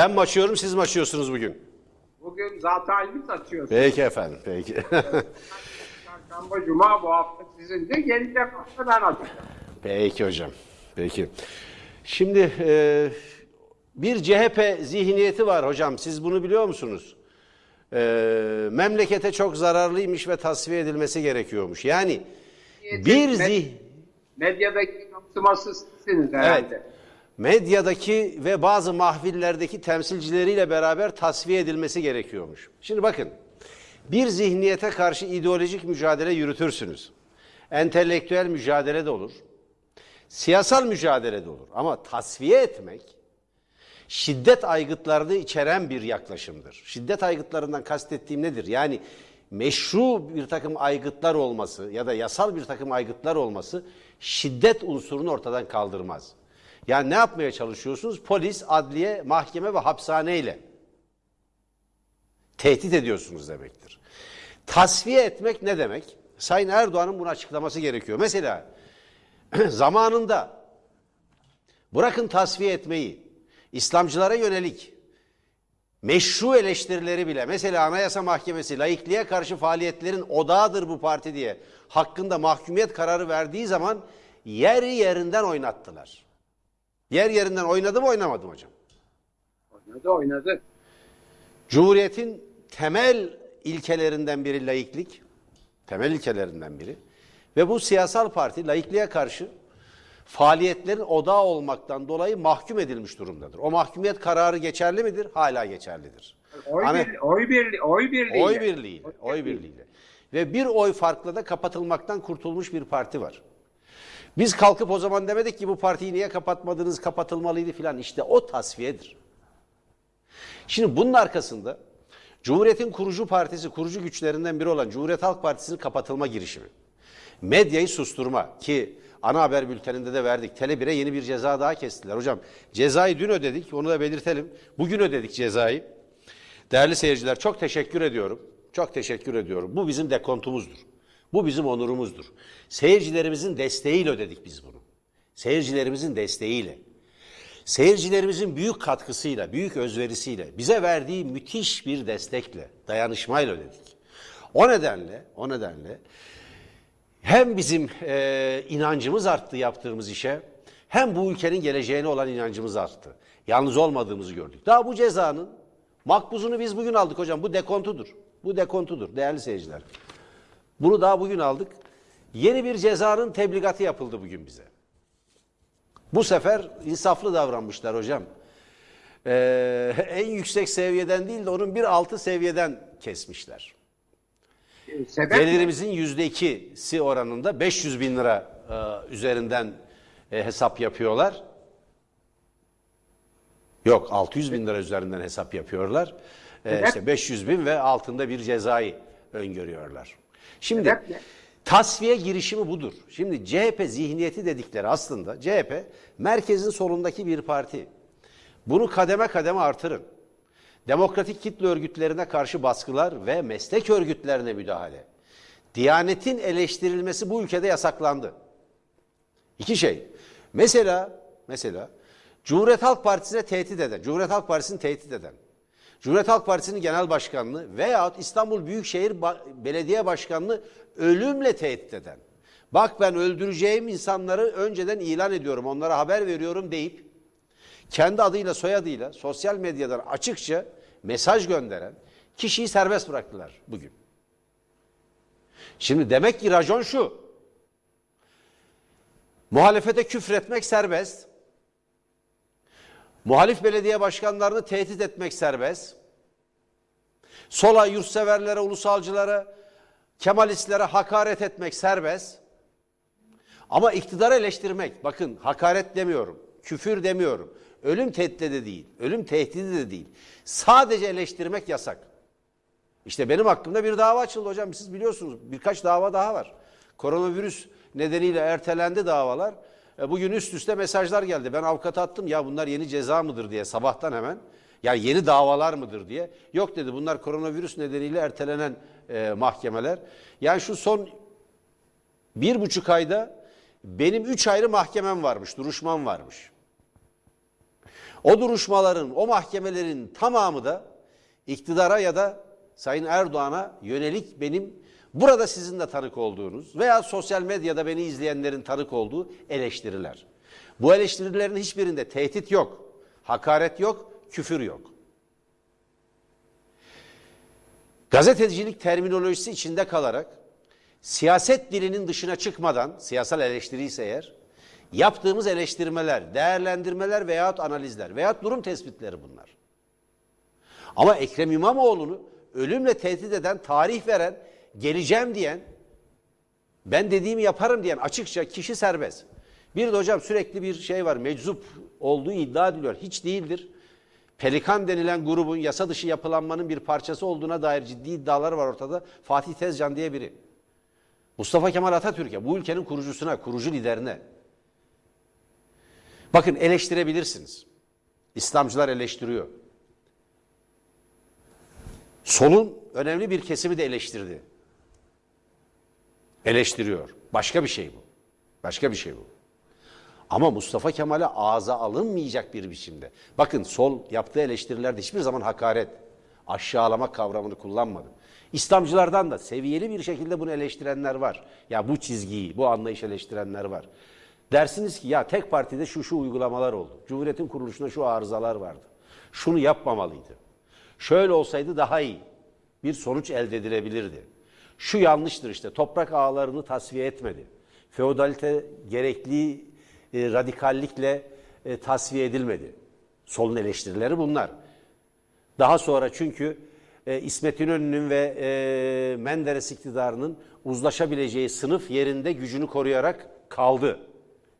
Ben mi açıyorum siz mi açıyorsunuz bugün? Bugün zaten halimiz açıyoruz. Peki efendim peki. Çarşamba, Cuma bu hafta sizin de gelecek hafta ben açacağım. peki hocam. Peki. Şimdi e, bir CHP zihniyeti var hocam siz bunu biliyor musunuz? E, memlekete çok zararlıymış ve tasfiye edilmesi gerekiyormuş. Yani bir zih... Medyadaki yansıması sizsiniz herhalde. Medyadaki ve bazı mahvillerdeki temsilcileriyle beraber tasfiye edilmesi gerekiyormuş. Şimdi bakın, bir zihniyete karşı ideolojik mücadele yürütürsünüz. Entelektüel mücadele de olur. Siyasal mücadele de olur. Ama tasfiye etmek, şiddet aygıtlarını içeren bir yaklaşımdır. Şiddet aygıtlarından kastettiğim nedir? Yani meşru bir takım aygıtlar olması ya da yasal bir takım aygıtlar olması şiddet unsurunu ortadan kaldırmaz. Yani ne yapmaya çalışıyorsunuz? Polis, adliye, mahkeme ve hapishaneyle tehdit ediyorsunuz demektir. Tasfiye etmek ne demek? Sayın Erdoğan'ın bunu açıklaması gerekiyor. Mesela zamanında bırakın tasfiye etmeyi, İslamcılara yönelik meşru eleştirileri bile mesela Anayasa Mahkemesi laikliğe karşı faaliyetlerin odağıdır bu parti diye hakkında mahkumiyet kararı verdiği zaman yer yerinden oynattılar. Yer yerinden oynadı mı oynamadı mı hocam? Oynadı oynadı. Cumhuriyetin temel ilkelerinden biri laiklik. Temel ilkelerinden biri. Ve bu siyasal parti laikliğe karşı faaliyetlerin odağı olmaktan dolayı mahkum edilmiş durumdadır. O mahkumiyet kararı geçerli midir? Hala geçerlidir. Oy, Hani- bir, oy, birli, oy birliğiyle. Oy birliğiyle, oy birliğiyle. Ve bir oy farkla da kapatılmaktan kurtulmuş bir parti var. Biz kalkıp o zaman demedik ki bu partiyi niye kapatmadınız, kapatılmalıydı filan. İşte o tasfiyedir. Şimdi bunun arkasında Cumhuriyet'in kurucu partisi, kurucu güçlerinden biri olan Cumhuriyet Halk Partisi'nin kapatılma girişimi. Medyayı susturma ki ana haber bülteninde de verdik. Tele1'e yeni bir ceza daha kestiler. Hocam cezayı dün ödedik, onu da belirtelim. Bugün ödedik cezayı. Değerli seyirciler çok teşekkür ediyorum. Çok teşekkür ediyorum. Bu bizim dekontumuzdur. Bu bizim onurumuzdur. Seyircilerimizin desteğiyle ödedik biz bunu. Seyircilerimizin desteğiyle. Seyircilerimizin büyük katkısıyla, büyük özverisiyle, bize verdiği müthiş bir destekle, dayanışmayla ödedik. O nedenle, o nedenle hem bizim e, inancımız arttı yaptığımız işe, hem bu ülkenin geleceğine olan inancımız arttı. Yalnız olmadığımızı gördük. Daha bu cezanın makbuzunu biz bugün aldık hocam. Bu dekontudur. Bu dekontudur değerli seyirciler. Bunu daha bugün aldık. Yeni bir cezanın tebligatı yapıldı bugün bize. Bu sefer insaflı davranmışlar hocam. Ee, en yüksek seviyeden değil de onun bir altı seviyeden kesmişler. Ee, Sebep? Gelirimizin yüzde ikisi oranında 500 bin lira e, üzerinden e, hesap yapıyorlar. Yok 600 bin lira üzerinden hesap yapıyorlar. E, Sebep? işte 500 bin ve altında bir cezayı öngörüyorlar. Şimdi ne? tasfiye girişimi budur. Şimdi CHP zihniyeti dedikleri aslında CHP merkezin solundaki bir parti. Bunu kademe kademe artırın. Demokratik kitle örgütlerine karşı baskılar ve meslek örgütlerine müdahale. Diyanetin eleştirilmesi bu ülkede yasaklandı. İki şey. Mesela mesela Cumhuriyet Halk Partisi'ne tehdit eden, Cumhuriyet Halk Partisi'ni tehdit eden, Cumhuriyet Halk Partisi'nin genel başkanlığı veyahut İstanbul Büyükşehir Belediye Başkanlığı ölümle tehdit eden. Bak ben öldüreceğim insanları önceden ilan ediyorum, onlara haber veriyorum deyip kendi adıyla soyadıyla sosyal medyadan açıkça mesaj gönderen kişiyi serbest bıraktılar bugün. Şimdi demek ki racon şu. Muhalefete küfretmek serbest. Muhalif belediye başkanlarını tehdit etmek serbest. Sola, yurtseverlere, ulusalcılara, Kemalistlere hakaret etmek serbest. Ama iktidarı eleştirmek, bakın hakaret demiyorum, küfür demiyorum, ölüm tehdidi de değil, ölüm tehdidi de değil. Sadece eleştirmek yasak. İşte benim hakkımda bir dava açıldı hocam. Siz biliyorsunuz birkaç dava daha var. Koronavirüs nedeniyle ertelendi davalar. E, Bugün üst üste mesajlar geldi. Ben avukata attım ya bunlar yeni ceza mıdır diye sabahtan hemen. Yani yeni davalar mıdır diye. Yok dedi bunlar koronavirüs nedeniyle ertelenen e, mahkemeler. Yani şu son bir buçuk ayda benim üç ayrı mahkemem varmış, duruşmam varmış. O duruşmaların, o mahkemelerin tamamı da iktidara ya da Sayın Erdoğan'a yönelik benim burada sizin de tanık olduğunuz veya sosyal medyada beni izleyenlerin tanık olduğu eleştiriler. Bu eleştirilerin hiçbirinde tehdit yok, hakaret yok, küfür yok. Gazetecilik terminolojisi içinde kalarak siyaset dilinin dışına çıkmadan, siyasal eleştiri ise eğer, yaptığımız eleştirmeler, değerlendirmeler veyahut analizler veyahut durum tespitleri bunlar. Ama Ekrem İmamoğlu'nu ölümle tehdit eden, tarih veren, geleceğim diyen, ben dediğimi yaparım diyen açıkça kişi serbest. Bir de hocam sürekli bir şey var, meczup olduğu iddia ediliyor. Hiç değildir. Pelikan denilen grubun yasa dışı yapılanmanın bir parçası olduğuna dair ciddi iddialar var ortada. Fatih Tezcan diye biri. Mustafa Kemal Atatürk'e, bu ülkenin kurucusuna, kurucu liderine. Bakın eleştirebilirsiniz. İslamcılar eleştiriyor. Solun önemli bir kesimi de eleştirdi. Eleştiriyor. Başka bir şey bu. Başka bir şey bu. Ama Mustafa Kemal'e ağza alınmayacak bir biçimde. Bakın sol yaptığı eleştirilerde hiçbir zaman hakaret, aşağılama kavramını kullanmadı. İslamcılardan da seviyeli bir şekilde bunu eleştirenler var. Ya bu çizgiyi, bu anlayış eleştirenler var. Dersiniz ki ya tek partide şu şu uygulamalar oldu. Cumhuriyetin kuruluşunda şu arızalar vardı. Şunu yapmamalıydı. Şöyle olsaydı daha iyi. Bir sonuç elde edilebilirdi. Şu yanlıştır işte toprak ağlarını tasfiye etmedi. Feodalite gerekli e, radikallikle e, tasfiye edilmedi. Solun eleştirileri bunlar. Daha sonra çünkü e, İsmet İnönü'nün ve e, Menderes iktidarının uzlaşabileceği sınıf yerinde gücünü koruyarak kaldı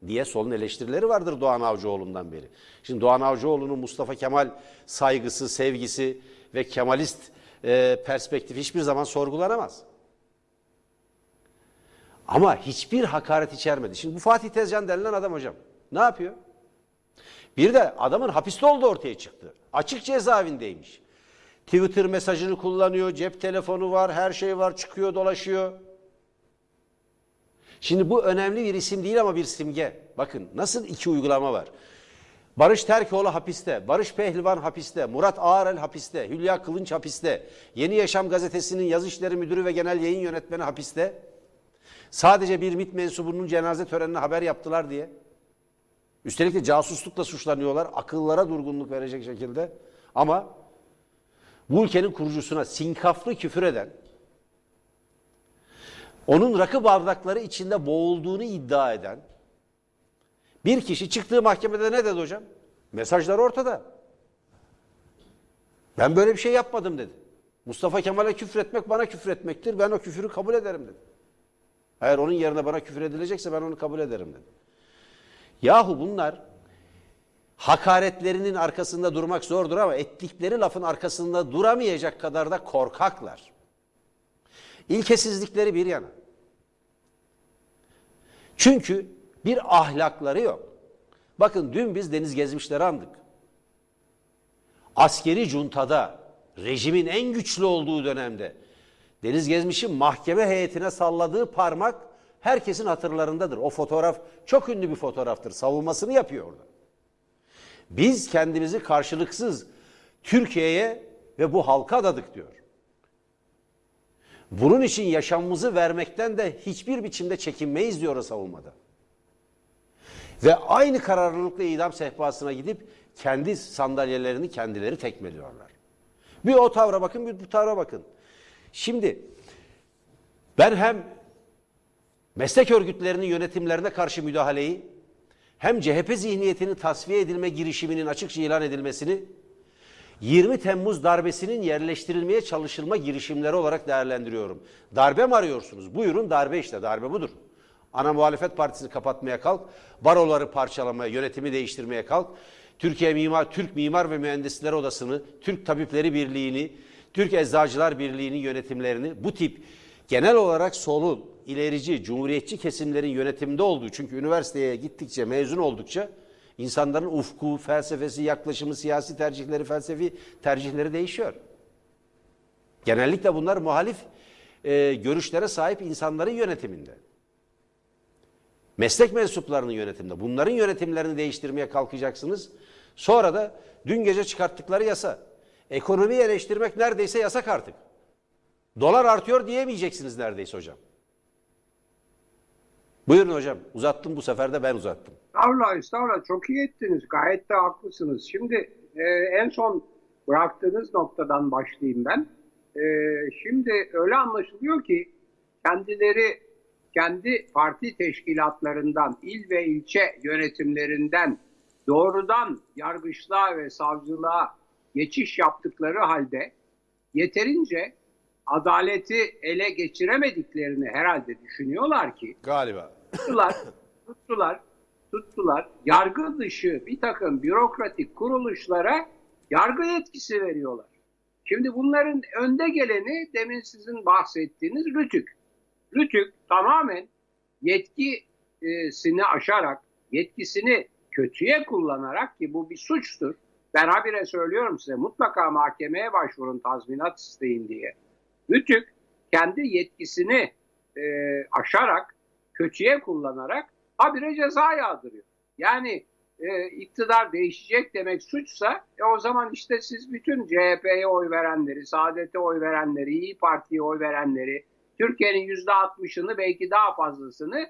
diye solun eleştirileri vardır Doğan Avcıoğlu'ndan beri. Şimdi Doğan Avcıoğlu'nun Mustafa Kemal saygısı, sevgisi ve Kemalist e, perspektif hiçbir zaman sorgulanamaz. Ama hiçbir hakaret içermedi. Şimdi bu Fatih Tezcan denilen adam hocam ne yapıyor? Bir de adamın hapiste olduğu ortaya çıktı. Açık cezaevindeymiş. Twitter mesajını kullanıyor, cep telefonu var, her şey var, çıkıyor, dolaşıyor. Şimdi bu önemli bir isim değil ama bir simge. Bakın nasıl iki uygulama var. Barış Terkoğlu hapiste, Barış Pehlivan hapiste, Murat Ağarel hapiste, Hülya Kılınç hapiste, Yeni Yaşam gazetesinin yazı işleri müdürü ve genel yayın yönetmeni hapiste. Sadece bir MİT mensubunun cenaze törenine haber yaptılar diye. Üstelik de casuslukla suçlanıyorlar. Akıllara durgunluk verecek şekilde. Ama bu ülkenin kurucusuna sinkaflı küfür eden, onun rakı bardakları içinde boğulduğunu iddia eden bir kişi çıktığı mahkemede ne dedi hocam? Mesajlar ortada. Ben böyle bir şey yapmadım dedi. Mustafa Kemal'e küfretmek bana küfretmektir. Ben o küfürü kabul ederim dedi. Eğer onun yerine bana küfür edilecekse ben onu kabul ederim dedi. Yahu bunlar hakaretlerinin arkasında durmak zordur ama ettikleri lafın arkasında duramayacak kadar da korkaklar. İlkesizlikleri bir yana. Çünkü bir ahlakları yok. Bakın dün biz deniz gezmişleri andık. Askeri cuntada, rejimin en güçlü olduğu dönemde Deniz Gezmiş'in mahkeme heyetine salladığı parmak herkesin hatırlarındadır. O fotoğraf çok ünlü bir fotoğraftır. Savunmasını yapıyor orada. Biz kendimizi karşılıksız Türkiye'ye ve bu halka adadık diyor. Bunun için yaşamımızı vermekten de hiçbir biçimde çekinmeyiz diyor o savunmada. Ve aynı kararlılıkla idam sehpasına gidip kendi sandalyelerini kendileri tekmeliyorlar. Bir o tavra bakın bir bu tavra bakın. Şimdi ben hem meslek örgütlerinin yönetimlerine karşı müdahaleyi hem CHP zihniyetinin tasfiye edilme girişiminin açıkça ilan edilmesini 20 Temmuz darbesinin yerleştirilmeye çalışılma girişimleri olarak değerlendiriyorum. Darbe mi arıyorsunuz? Buyurun darbe işte darbe budur. Ana muhalefet partisini kapatmaya kalk, baroları parçalamaya, yönetimi değiştirmeye kalk. Türkiye Mimar, Türk Mimar ve Mühendisler Odası'nı, Türk Tabipleri Birliği'ni, Türk Eczacılar Birliği'nin yönetimlerini bu tip genel olarak solun, ilerici, cumhuriyetçi kesimlerin yönetiminde olduğu çünkü üniversiteye gittikçe, mezun oldukça insanların ufku, felsefesi, yaklaşımı, siyasi tercihleri, felsefi tercihleri değişiyor. Genellikle bunlar muhalif e, görüşlere sahip insanların yönetiminde. Meslek mensuplarının yönetiminde. Bunların yönetimlerini değiştirmeye kalkacaksınız. Sonra da dün gece çıkarttıkları yasa. Ekonomiyi eleştirmek neredeyse yasak artık. Dolar artıyor diyemeyeceksiniz neredeyse hocam. Buyurun hocam. Uzattım bu sefer de ben uzattım. Estağfurullah, estağfurullah. Çok iyi ettiniz. Gayet de haklısınız. Şimdi e, en son bıraktığınız noktadan başlayayım ben. E, şimdi öyle anlaşılıyor ki kendileri kendi parti teşkilatlarından, il ve ilçe yönetimlerinden doğrudan yargıçlığa ve savcılığa geçiş yaptıkları halde yeterince adaleti ele geçiremediklerini herhalde düşünüyorlar ki Galiba. tuttular, tuttular, tuttular. Yargı dışı bir takım bürokratik kuruluşlara yargı yetkisi veriyorlar. Şimdi bunların önde geleni demin sizin bahsettiğiniz Rütük. Rütük tamamen yetkisini aşarak, yetkisini kötüye kullanarak ki bu bir suçtur. Ben habire söylüyorum size mutlaka mahkemeye başvurun tazminat isteyin diye. Rütük kendi yetkisini e, aşarak, kötüye kullanarak habire ceza yağdırıyor. Yani e, iktidar değişecek demek suçsa e, o zaman işte siz bütün CHP'ye oy verenleri, Saadet'e oy verenleri, İyi Parti'ye oy verenleri, Türkiye'nin yüzde altmışını belki daha fazlasını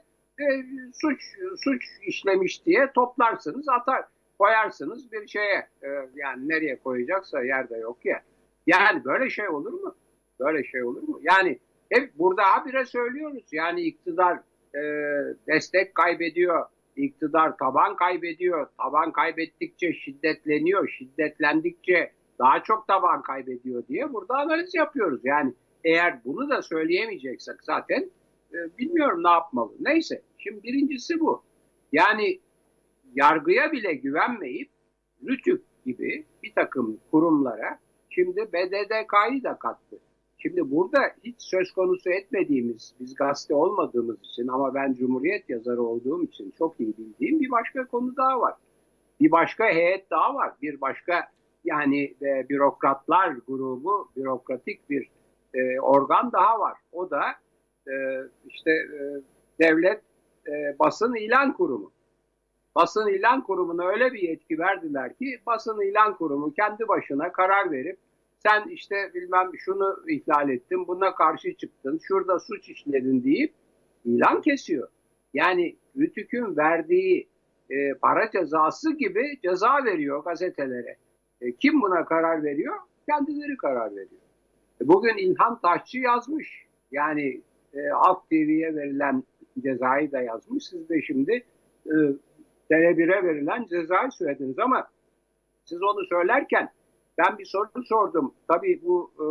e, suç suç işlemiş diye toplarsınız, atar koyarsınız bir şeye. E, yani nereye koyacaksa yerde yok ya. Yani böyle şey olur mu? Böyle şey olur mu? Yani hep burada habire söylüyoruz. Yani iktidar e, destek kaybediyor. İktidar taban kaybediyor. Taban kaybettikçe şiddetleniyor. Şiddetlendikçe daha çok taban kaybediyor diye burada analiz yapıyoruz. Yani eğer bunu da söyleyemeyeceksek zaten e, bilmiyorum ne yapmalı. Neyse şimdi birincisi bu. Yani yargıya bile güvenmeyip Rütük gibi bir takım kurumlara şimdi BDDK'yı da kattı. Şimdi burada hiç söz konusu etmediğimiz, biz gazete olmadığımız için ama ben Cumhuriyet yazarı olduğum için çok iyi bildiğim bir başka konu daha var. Bir başka heyet daha var. Bir başka yani e, bürokratlar grubu, bürokratik bir e, organ daha var. O da e, işte e, devlet e, basın ilan kurumu. Basın ilan kurumuna öyle bir yetki verdiler ki basın ilan kurumu kendi başına karar verip sen işte bilmem şunu ihlal ettin, buna karşı çıktın, şurada suç işledin deyip ilan kesiyor. Yani Rütük'ün verdiği e, para cezası gibi ceza veriyor gazetelere. E, kim buna karar veriyor? Kendileri karar veriyor. E, bugün İlhan Taşçı yazmış. Yani e, Halk TV'ye verilen cezayı da yazmış. Siz de şimdi e, Tele1'e verilen cezayı söylediniz ama siz onu söylerken ben bir soru sordum. Tabii bu e,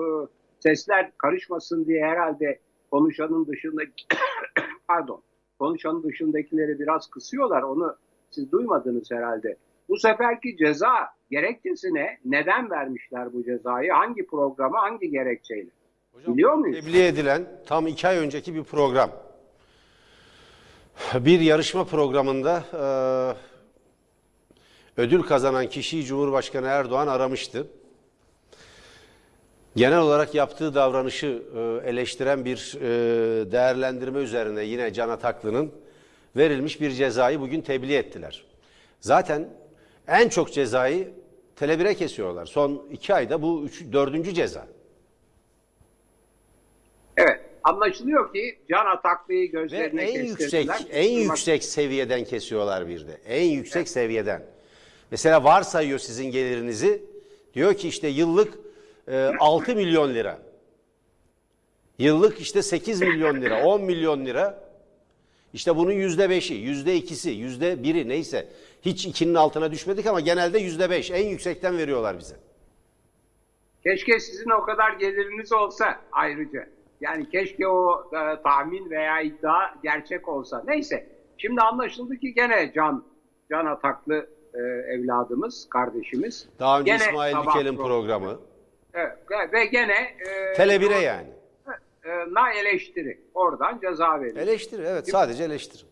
sesler karışmasın diye herhalde konuşanın dışındaki pardon konuşanın dışındakileri biraz kısıyorlar. Onu siz duymadınız herhalde. Bu seferki ceza gerekçesine neden vermişler bu cezayı? Hangi programa, hangi gerekçeyle? Hocam, Biliyor muyuz? Tebliğ edilen tam iki ay önceki bir program. Bir yarışma programında e, ödül kazanan kişiyi Cumhurbaşkanı Erdoğan aramıştı. Genel olarak yaptığı davranışı e, eleştiren bir e, değerlendirme üzerine yine Can Ataklı'nın verilmiş bir cezayı bugün tebliğ ettiler. Zaten en çok cezayı Tele1'e kesiyorlar. Son iki ayda bu üç, dördüncü ceza. Evet. Anlaşılıyor ki Can Ataklı'yı Ve gözlerine en kestirdiler. yüksek en yüksek seviyeden kesiyorlar bir de. En yüksek seviyeden. Mesela varsayıyor sizin gelirinizi. Diyor ki işte yıllık e, 6 milyon lira. Yıllık işte 8 milyon lira, 10 milyon lira. İşte bunun yüzde beşi, yüzde ikisi, yüzde biri neyse. Hiç ikinin altına düşmedik ama genelde yüzde beş. En yüksekten veriyorlar bize. Keşke sizin o kadar geliriniz olsa ayrıca. Yani keşke o e, tahmin veya iddia gerçek olsa. Neyse. Şimdi anlaşıldı ki gene Can Can Ataklı e, evladımız, kardeşimiz. Daha önce gene İsmail Dikel'in programı. Evet, ve gene e, Tele 1'e yani. e, na eleştiri. Oradan ceza veriyor. Eleştiri evet sadece eleştiri.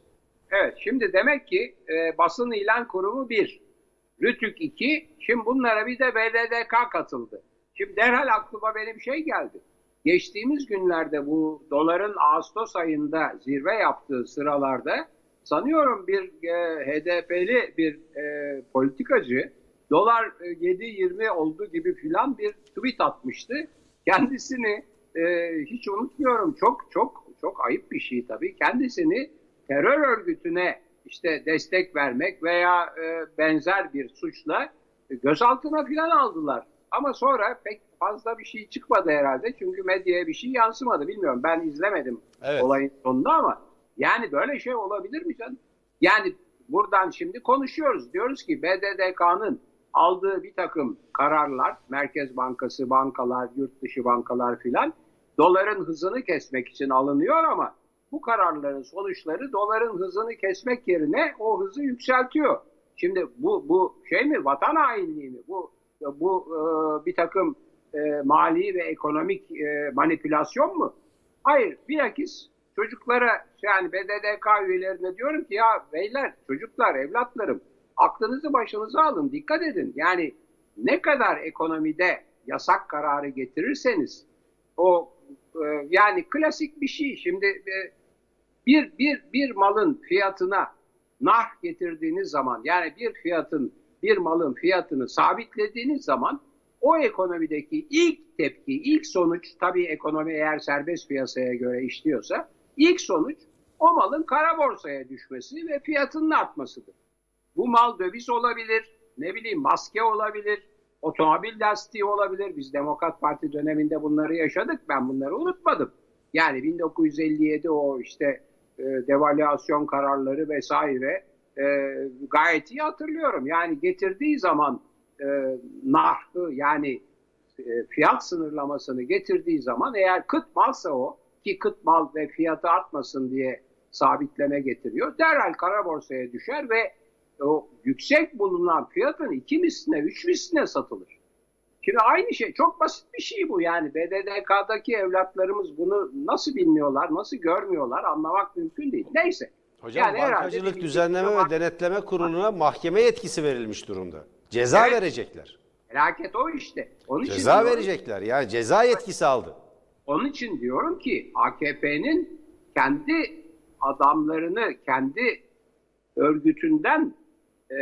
Evet şimdi demek ki e, basın ilan kurumu bir, Rütük iki, şimdi bunlara bir de BDDK katıldı. Şimdi derhal aklıma benim şey geldi. Geçtiğimiz günlerde bu doların Ağustos ayında zirve yaptığı sıralarda sanıyorum bir e, HDP'li bir e, politikacı dolar e, 7.20 oldu gibi filan bir tweet atmıştı. Kendisini e, hiç unutmuyorum çok çok çok ayıp bir şey tabii. Kendisini terör örgütüne işte destek vermek veya e, benzer bir suçla gözaltına filan aldılar. Ama sonra pek fazla bir şey çıkmadı herhalde. Çünkü medyaya bir şey yansımadı. Bilmiyorum ben izlemedim Evet. olayın sonunda ama yani böyle şey olabilir mi canım? Yani buradan şimdi konuşuyoruz. Diyoruz ki BDDK'nın aldığı bir takım kararlar, Merkez Bankası, bankalar, yurt dışı bankalar filan doların hızını kesmek için alınıyor ama bu kararların sonuçları doların hızını kesmek yerine o hızı yükseltiyor. Şimdi bu bu şey mi vatan hainliği mi? Bu bu e, bir takım e, mali ve ekonomik e, manipülasyon mu? Hayır, bilakis çocuklara yani BDDK üyelerine diyorum ki ya beyler, çocuklar, evlatlarım aklınızı başınıza alın, dikkat edin. Yani ne kadar ekonomide yasak kararı getirirseniz o e, yani klasik bir şey. Şimdi e, bir bir bir malın fiyatına nar getirdiğiniz zaman yani bir fiyatın bir malın fiyatını sabitlediğiniz zaman o ekonomideki ilk tepki, ilk sonuç tabii ekonomi eğer serbest piyasaya göre işliyorsa ilk sonuç o malın kara borsaya düşmesi ve fiyatının artmasıdır. Bu mal döviz olabilir, ne bileyim maske olabilir, otomobil lastiği olabilir. Biz Demokrat Parti döneminde bunları yaşadık. Ben bunları unutmadım. Yani 1957 o işte e, devalüasyon kararları vesaire e, gayet iyi hatırlıyorum. Yani getirdiği zaman e, narhı yani e, fiyat sınırlamasını getirdiği zaman eğer kıt malsa o ki kıt mal ve fiyatı artmasın diye sabitleme getiriyor. Derhal kara borsaya düşer ve o yüksek bulunan fiyatın iki misline, üç misline satılır. Şimdi aynı şey, çok basit bir şey bu yani. BDDK'daki evlatlarımız bunu nasıl bilmiyorlar, nasıl görmüyorlar anlamak mümkün değil. Neyse. Hocam Yani Bankacılık Düzenleme ve Denetleme Kurulu'na mahkeme yetkisi verilmiş durumda. Ceza Evet. verecekler. Felaket o işte. Onun için Ceza diyorum- verecekler. Yani ceza yetkisi aldı. Onun için diyorum ki AKP'nin kendi adamlarını kendi örgütünden e,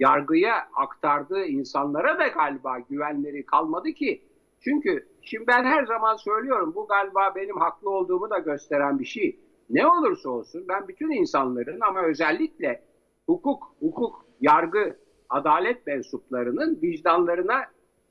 yargıya aktardığı insanlara da galiba güvenleri kalmadı ki. Çünkü şimdi ben her zaman söylüyorum bu galiba benim haklı olduğumu da gösteren bir şey. Ne olursa olsun ben bütün insanların ama özellikle hukuk, hukuk, yargı, adalet mensuplarının vicdanlarına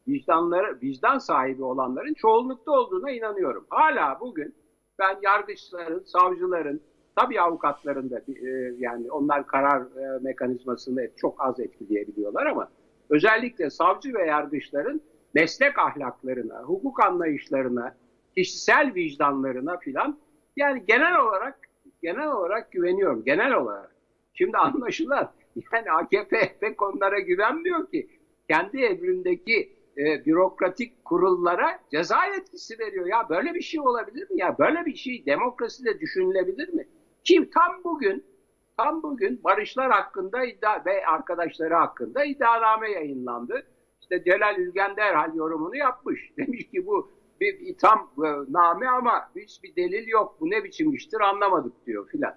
vicdanları, vicdan sahibi olanların çoğunlukta olduğuna inanıyorum. Hala bugün ben yargıçların, savcıların, tabii avukatların da e, yani onlar karar e, mekanizmasını çok az etkileyebiliyorlar ama özellikle savcı ve yargıçların meslek ahlaklarına, hukuk anlayışlarına, kişisel vicdanlarına filan yani genel olarak genel olarak güveniyorum. Genel olarak. Şimdi anlaşılan yani AKP pek onlara güvenmiyor ki. Kendi emrindeki e, bürokratik kurullara ceza yetkisi veriyor. Ya böyle bir şey olabilir mi? Ya böyle bir şey demokraside düşünülebilir mi? Kim tam bugün tam bugün barışlar hakkında iddia ve arkadaşları hakkında iddianame yayınlandı. İşte Celal Ülgen derhal yorumunu yapmış. Demiş ki bu bir itham e, name ama hiçbir delil yok. Bu ne biçim iştir anlamadık diyor filan.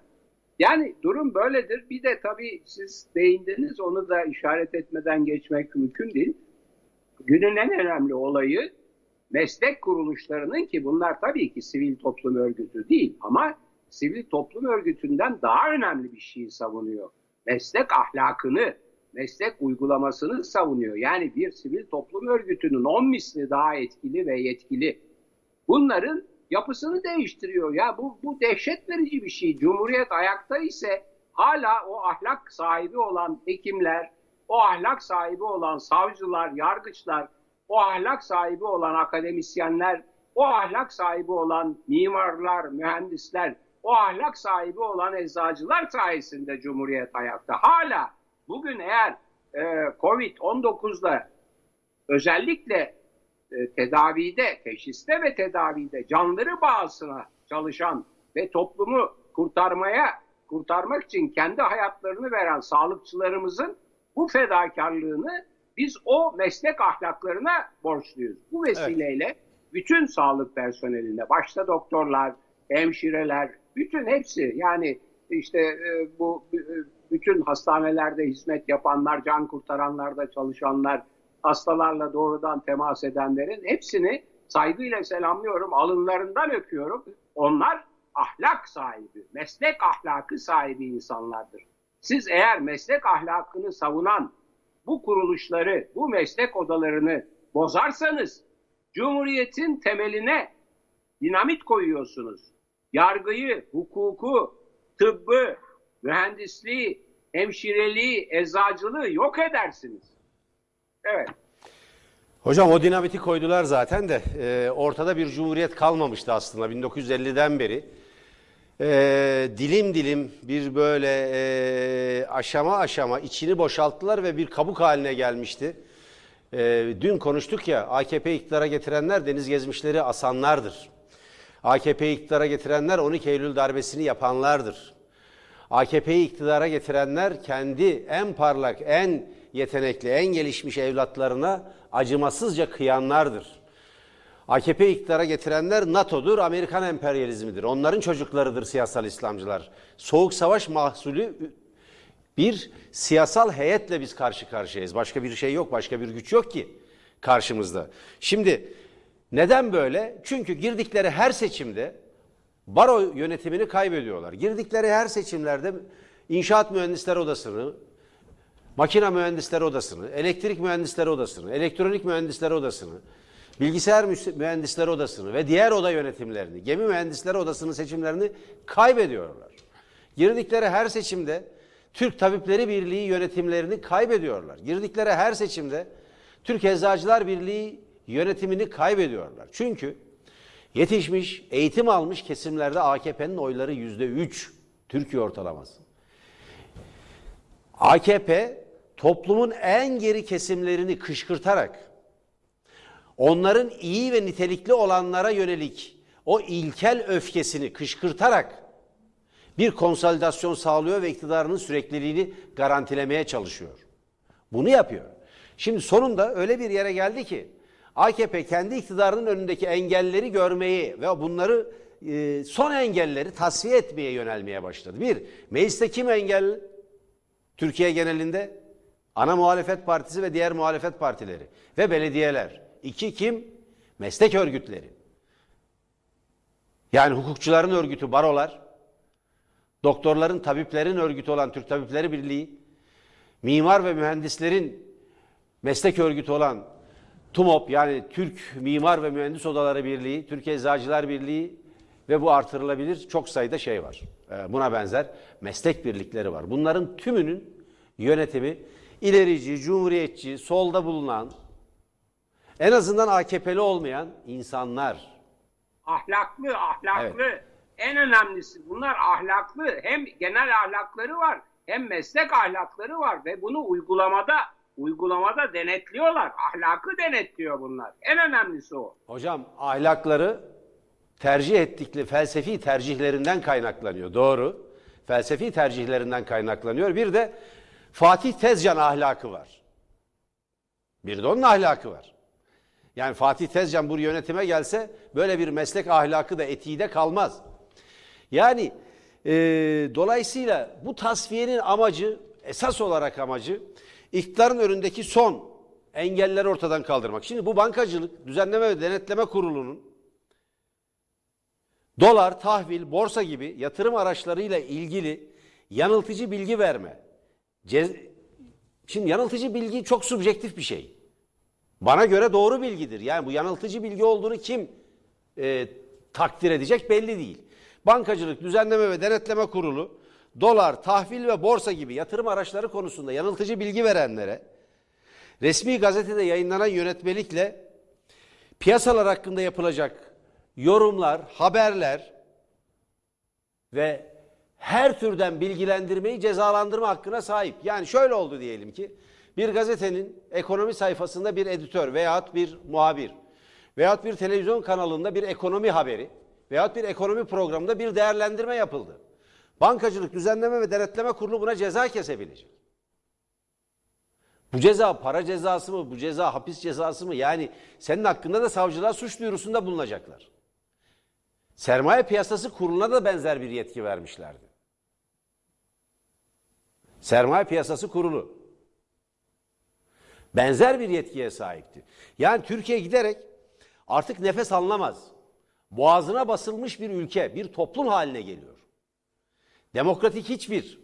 Yani durum böyledir. Bir de tabii siz değindiniz onu da işaret etmeden geçmek mümkün değil. Günün en önemli olayı meslek kuruluşlarının ki bunlar tabii ki sivil toplum örgütü değil ama sivil toplum örgütünden daha önemli bir şeyi savunuyor. Meslek ahlakını, meslek uygulamasını savunuyor. Yani bir sivil toplum örgütünün on misli daha etkili ve yetkili. Bunların yapısını değiştiriyor. Ya bu, bu dehşet verici bir şey. Cumhuriyet ayakta ise hala o ahlak sahibi olan hekimler, o ahlak sahibi olan savcılar, yargıçlar, o ahlak sahibi olan akademisyenler, o ahlak sahibi olan mimarlar, mühendisler, o ahlak sahibi olan eczacılar sayesinde Cumhuriyet ayakta. Hala bugün eğer e, Covid-19'da özellikle e, tedavide, teşhiste ve tedavide canları bağısına çalışan ve toplumu kurtarmaya, kurtarmak için kendi hayatlarını veren sağlıkçılarımızın bu fedakarlığını biz o meslek ahlaklarına borçluyuz. Bu vesileyle bütün sağlık personeline, başta doktorlar, hemşireler, bütün hepsi yani işte e, bu e, bütün hastanelerde hizmet yapanlar, can kurtaranlarda çalışanlar, hastalarla doğrudan temas edenlerin hepsini saygıyla selamlıyorum, alınlarından öpüyorum. Onlar ahlak sahibi, meslek ahlakı sahibi insanlardır. Siz eğer meslek ahlakını savunan bu kuruluşları, bu meslek odalarını bozarsanız Cumhuriyetin temeline dinamit koyuyorsunuz. Yargıyı, hukuku, tıbbı, mühendisliği, hemşireliği, eczacılığı yok edersiniz. Evet. Hocam o dinamiti koydular zaten de e, ortada bir cumhuriyet kalmamıştı aslında 1950'den beri. E, dilim dilim bir böyle e, aşama aşama içini boşalttılar ve bir kabuk haline gelmişti. E, dün konuştuk ya AKP iktidara getirenler deniz gezmişleri asanlardır. AKP iktidara getirenler 12 Eylül darbesini yapanlardır. AKP'yi iktidara getirenler kendi en parlak, en yetenekli, en gelişmiş evlatlarına acımasızca kıyanlardır. AKP iktidara getirenler NATO'dur, Amerikan emperyalizmidir. Onların çocuklarıdır siyasal İslamcılar. Soğuk savaş mahsulü bir siyasal heyetle biz karşı karşıyayız. Başka bir şey yok, başka bir güç yok ki karşımızda. Şimdi neden böyle? Çünkü girdikleri her seçimde baro yönetimini kaybediyorlar. Girdikleri her seçimlerde inşaat mühendisleri odasını, makine mühendisleri odasını, elektrik mühendisleri odasını, elektronik mühendisleri odasını, bilgisayar mühendisleri odasını ve diğer oda yönetimlerini, gemi mühendisleri odasının seçimlerini kaybediyorlar. Girdikleri her seçimde Türk Tabipleri Birliği yönetimlerini kaybediyorlar. Girdikleri her seçimde Türk Eczacılar Birliği yönetimini kaybediyorlar. Çünkü yetişmiş, eğitim almış kesimlerde AKP'nin oyları yüzde üç. Türkiye ortalaması. AKP toplumun en geri kesimlerini kışkırtarak onların iyi ve nitelikli olanlara yönelik o ilkel öfkesini kışkırtarak bir konsolidasyon sağlıyor ve iktidarının sürekliliğini garantilemeye çalışıyor. Bunu yapıyor. Şimdi sonunda öyle bir yere geldi ki AKP kendi iktidarının önündeki engelleri görmeyi ve bunları e, son engelleri tasfiye etmeye yönelmeye başladı. Bir, mecliste kim engel? Türkiye genelinde ana muhalefet partisi ve diğer muhalefet partileri ve belediyeler. İki kim? Meslek örgütleri. Yani hukukçuların örgütü barolar, doktorların, tabiplerin örgütü olan Türk Tabipleri Birliği, mimar ve mühendislerin meslek örgütü olan TUMOP yani Türk Mimar ve Mühendis Odaları Birliği, Türkiye Eczacılar Birliği ve bu artırılabilir çok sayıda şey var. Ee, buna benzer meslek birlikleri var. Bunların tümünün yönetimi ilerici, cumhuriyetçi, solda bulunan, en azından AKP'li olmayan insanlar. Ahlaklı, ahlaklı. Evet. En önemlisi bunlar ahlaklı. Hem genel ahlakları var, hem meslek ahlakları var ve bunu uygulamada uygulamada denetliyorlar. Ahlakı denetliyor bunlar. En önemlisi o. Hocam ahlakları tercih ettikleri felsefi tercihlerinden kaynaklanıyor. Doğru. Felsefi tercihlerinden kaynaklanıyor. Bir de Fatih Tezcan ahlakı var. Bir de onun ahlakı var. Yani Fatih Tezcan bu yönetime gelse böyle bir meslek ahlakı da etiği de kalmaz. Yani e, dolayısıyla bu tasfiyenin amacı, esas olarak amacı iktidarın önündeki son engelleri ortadan kaldırmak. Şimdi bu bankacılık düzenleme ve denetleme kurulunun dolar, tahvil, borsa gibi yatırım araçlarıyla ilgili yanıltıcı bilgi verme. Cez Şimdi yanıltıcı bilgi çok subjektif bir şey. Bana göre doğru bilgidir. Yani bu yanıltıcı bilgi olduğunu kim e, takdir edecek belli değil. Bankacılık Düzenleme ve Denetleme Kurulu dolar, tahvil ve borsa gibi yatırım araçları konusunda yanıltıcı bilgi verenlere resmi gazetede yayınlanan yönetmelikle piyasalar hakkında yapılacak yorumlar, haberler ve her türden bilgilendirmeyi cezalandırma hakkına sahip. Yani şöyle oldu diyelim ki bir gazetenin ekonomi sayfasında bir editör veyahut bir muhabir veyahut bir televizyon kanalında bir ekonomi haberi veyahut bir ekonomi programında bir değerlendirme yapıldı. Bankacılık Düzenleme ve Denetleme Kurulu buna ceza kesebilecek. Bu ceza para cezası mı, bu ceza hapis cezası mı? Yani senin hakkında da savcılığa suç duyurusunda bulunacaklar. Sermaye Piyasası Kurulu'na da benzer bir yetki vermişlerdi. Sermaye Piyasası Kurulu. Benzer bir yetkiye sahipti. Yani Türkiye giderek artık nefes anlamaz. Boğazına basılmış bir ülke, bir toplum haline geliyor. Demokratik hiçbir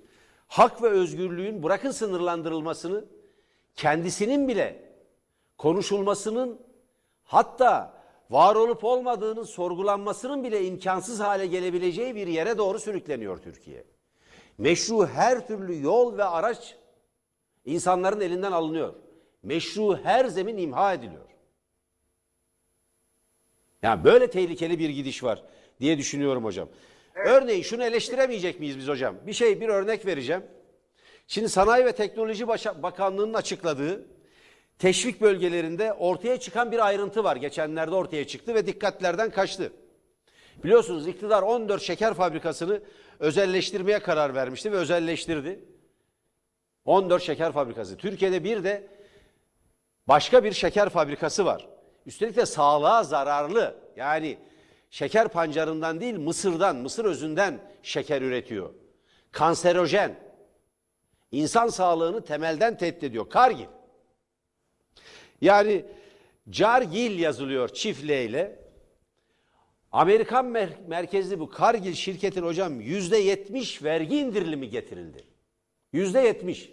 hak ve özgürlüğün bırakın sınırlandırılmasını kendisinin bile konuşulmasının hatta var olup olmadığının sorgulanmasının bile imkansız hale gelebileceği bir yere doğru sürükleniyor Türkiye. Meşru her türlü yol ve araç insanların elinden alınıyor. Meşru her zemin imha ediliyor. Yani böyle tehlikeli bir gidiş var diye düşünüyorum hocam. Örneğin şunu eleştiremeyecek miyiz biz hocam? Bir şey bir örnek vereceğim. Şimdi Sanayi ve Teknoloji Bakanlığı'nın açıkladığı teşvik bölgelerinde ortaya çıkan bir ayrıntı var. Geçenlerde ortaya çıktı ve dikkatlerden kaçtı. Biliyorsunuz iktidar 14 şeker fabrikasını özelleştirmeye karar vermişti ve özelleştirdi. 14 şeker fabrikası. Türkiye'de bir de başka bir şeker fabrikası var. Üstelik de sağlığa zararlı. Yani şeker pancarından değil mısırdan, mısır özünden şeker üretiyor. Kanserojen. İnsan sağlığını temelden tehdit ediyor. Kargil. Yani Cargill yazılıyor çift L ile. Amerikan mer- merkezli bu Kargil şirketin hocam yüzde yetmiş vergi indirilimi getirildi. Yüzde yetmiş.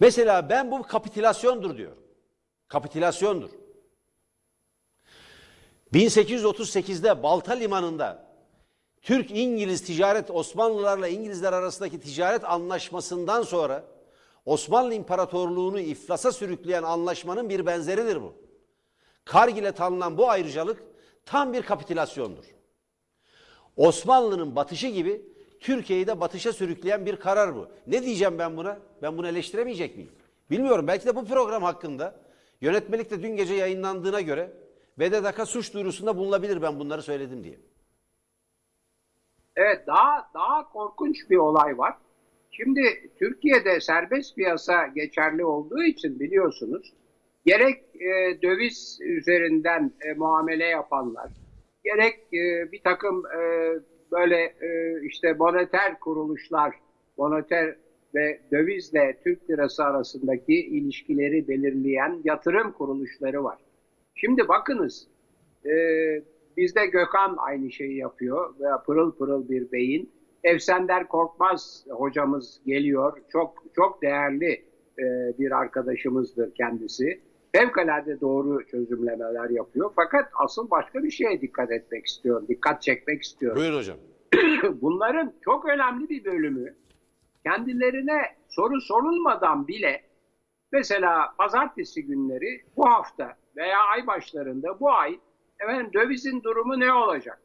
Mesela ben bu kapitülasyondur diyorum. Kapitülasyondur. 1838'de Balta Limanı'nda Türk-İngiliz ticaret Osmanlılarla İngilizler arasındaki ticaret anlaşmasından sonra Osmanlı İmparatorluğu'nu iflasa sürükleyen anlaşmanın bir benzeridir bu. Kargil'e tanınan bu ayrıcalık tam bir kapitülasyondur. Osmanlı'nın batışı gibi Türkiye'yi de batışa sürükleyen bir karar bu. Ne diyeceğim ben buna? Ben bunu eleştiremeyecek miyim? Bilmiyorum. Belki de bu program hakkında yönetmelikte dün gece yayınlandığına göre BDDK suç duyurusunda bulunabilir ben bunları söyledim diye. Evet daha daha korkunç bir olay var. Şimdi Türkiye'de serbest piyasa geçerli olduğu için biliyorsunuz gerek e, döviz üzerinden e, muamele yapanlar, gerek e, bir takım e, böyle e, işte moneter kuruluşlar, moneter ve dövizle Türk lirası arasındaki ilişkileri belirleyen yatırım kuruluşları var. Şimdi bakınız e, bizde Gökhan aynı şeyi yapıyor ve pırıl pırıl bir beyin. Efsender Korkmaz hocamız geliyor. Çok çok değerli e, bir arkadaşımızdır kendisi. Fevkalade doğru çözümlemeler yapıyor. Fakat asıl başka bir şeye dikkat etmek istiyorum. Dikkat çekmek istiyorum. Buyur hocam. Bunların çok önemli bir bölümü kendilerine soru sorulmadan bile mesela pazartesi günleri bu hafta veya ay başlarında bu ay efendim dövizin durumu ne olacak?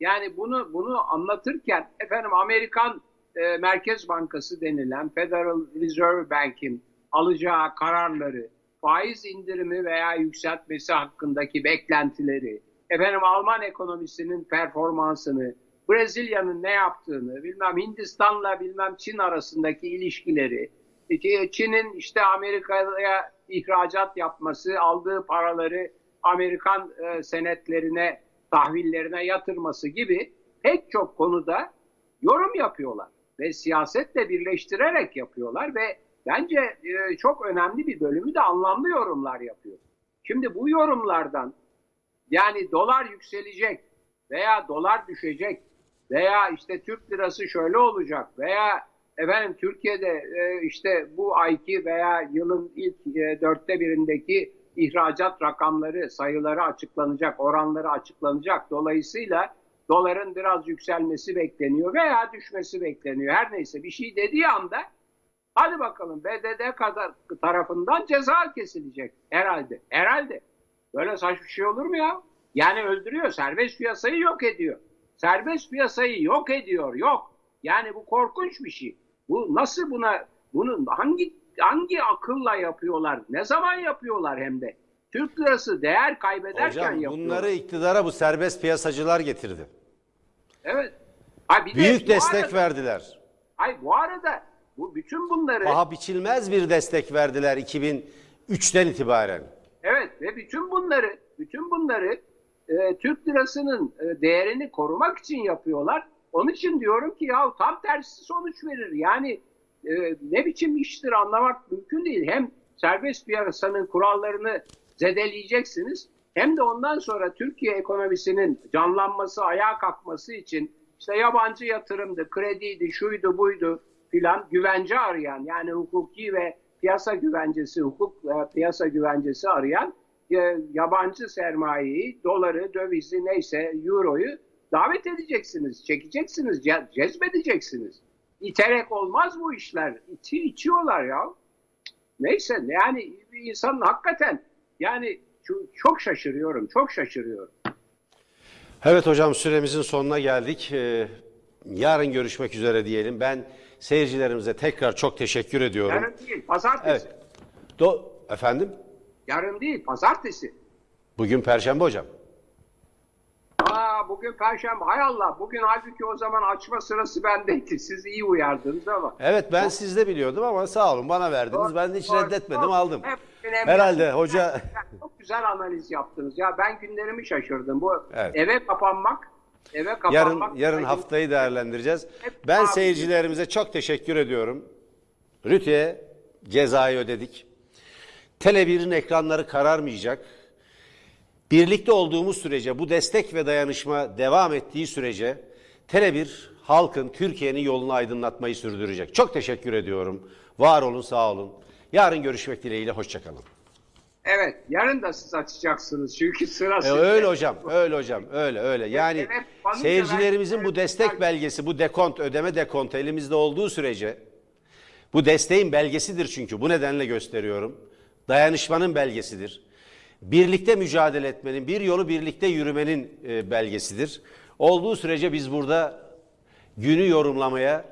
Yani bunu bunu anlatırken efendim Amerikan e, Merkez Bankası denilen Federal Reserve Bank'in alacağı kararları, faiz indirimi veya yükseltmesi hakkındaki beklentileri, efendim Alman ekonomisinin performansını, Brezilya'nın ne yaptığını, bilmem Hindistan'la bilmem Çin arasındaki ilişkileri, iki- Çin'in işte Amerika'ya ihracat yapması, aldığı paraları Amerikan e, senetlerine, tahvillerine yatırması gibi pek çok konuda yorum yapıyorlar ve siyasetle birleştirerek yapıyorlar ve bence e, çok önemli bir bölümü de anlamlı yorumlar yapıyor. Şimdi bu yorumlardan yani dolar yükselecek veya dolar düşecek veya işte Türk lirası şöyle olacak veya efendim Türkiye'de e, işte bu ayki veya yılın ilk e, dörtte birindeki ihracat rakamları, sayıları açıklanacak, oranları açıklanacak. Dolayısıyla doların biraz yükselmesi bekleniyor veya düşmesi bekleniyor. Her neyse bir şey dediği anda hadi bakalım BDD kadar tarafından ceza kesilecek herhalde. Herhalde. Böyle saçma şey olur mu ya? Yani öldürüyor, serbest piyasayı yok ediyor. Serbest piyasayı yok ediyor, yok. Yani bu korkunç bir şey. Bu nasıl buna, bunu hangi hangi akılla yapıyorlar? Ne zaman yapıyorlar hem de? Türk lirası değer kaybederken Hocam yapıyorlar. bunları iktidara bu serbest piyasacılar getirdi. Evet. Ha bir de Büyük bu destek arada- verdiler. Ay bu arada bu bütün bunları Paha biçilmez bir destek verdiler 2003'ten itibaren. Evet ve bütün bunları bütün bunları e, Türk lirasının e, değerini korumak için yapıyorlar. Onun için diyorum ki ya tam tersi sonuç verir. Yani e, ne biçim iştir anlamak mümkün değil. Hem serbest piyasanın kurallarını zedeleyeceksiniz hem de ondan sonra Türkiye ekonomisinin canlanması, ayağa kalkması için işte yabancı yatırımdı, krediydi, şuydu, buydu filan güvence arayan yani hukuki ve piyasa güvencesi, hukuk e, piyasa güvencesi arayan e, yabancı sermayeyi, doları, dövizi neyse euroyu davet edeceksiniz, çekeceksiniz, ce- cezbedeceksiniz. İterek olmaz bu işler. İti içiyorlar ya. Neyse yani insanın hakikaten yani çok şaşırıyorum, çok şaşırıyorum. Evet hocam süremizin sonuna geldik. Ee, yarın görüşmek üzere diyelim. Ben seyircilerimize tekrar çok teşekkür ediyorum. Yarın değil, pazartesi. Evet. Do Efendim? Yarın değil, pazartesi. Bugün Perşembe hocam. Bugün perşembe. Hay Allah. Bugün halbuki o zaman açma sırası bendeydi. Siz iyi uyardınız ama. Evet ben sizde biliyordum ama sağ olun bana verdiniz. Ben de hiç Doğru, reddetmedim doğru. aldım. Hep. Herhalde hoca Çok güzel analiz yaptınız. Ya ben günlerimi şaşırdım. Bu Evet. eve kapanmak, eve kapanmak. yarın yarın haftayı değerlendireceğiz. Hep Ben abi. seyircilerimize çok teşekkür ediyorum. Rütü'ye cezayı ödedik. Tele 1'in ekranları kararmayacak. Birlikte olduğumuz sürece bu destek ve dayanışma devam ettiği sürece Tele 1 halkın Türkiye'nin yolunu aydınlatmayı sürdürecek. Çok teşekkür ediyorum. Var olun, sağ olun. Yarın görüşmek dileğiyle hoşçakalın. Evet. Yarın da siz açacaksınız. Çünkü sıra E, öyle hocam, öyle hocam, öyle öyle. Yani Evet, seyircilerimizin bu destek belgesi, bu dekont, ödeme dekont elimizde olduğu sürece bu desteğin belgesidir çünkü bu nedenle gösteriyorum. Dayanışmanın belgesidir. Birlikte mücadele etmenin, bir yolu birlikte yürümenin e, belgesidir. Olduğu sürece biz burada günü yorumlamaya,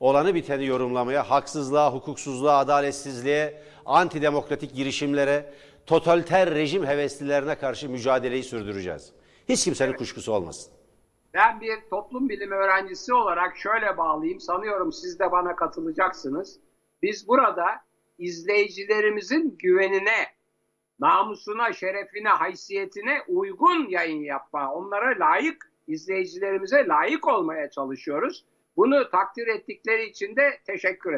olanı biteni yorumlamaya, haksızlığa, hukuksuzluğa, adaletsizliğe, antidemokratik girişimlere, totaliter rejim heveslilerine karşı mücadeleyi sürdüreceğiz. Hiç kimsenin kuşkusu olmasın. Ben bir toplum bilimi öğrencisi olarak şöyle bağlayayım. Sanıyorum siz de bana katılacaksınız. Biz burada izleyicilerimizin güvenine, namusuna, şerefine, haysiyetine uygun yayın yapma, onlara layık, izleyicilerimize layık olmaya çalışıyoruz. Bunu takdir ettikleri için de teşekkür ederim.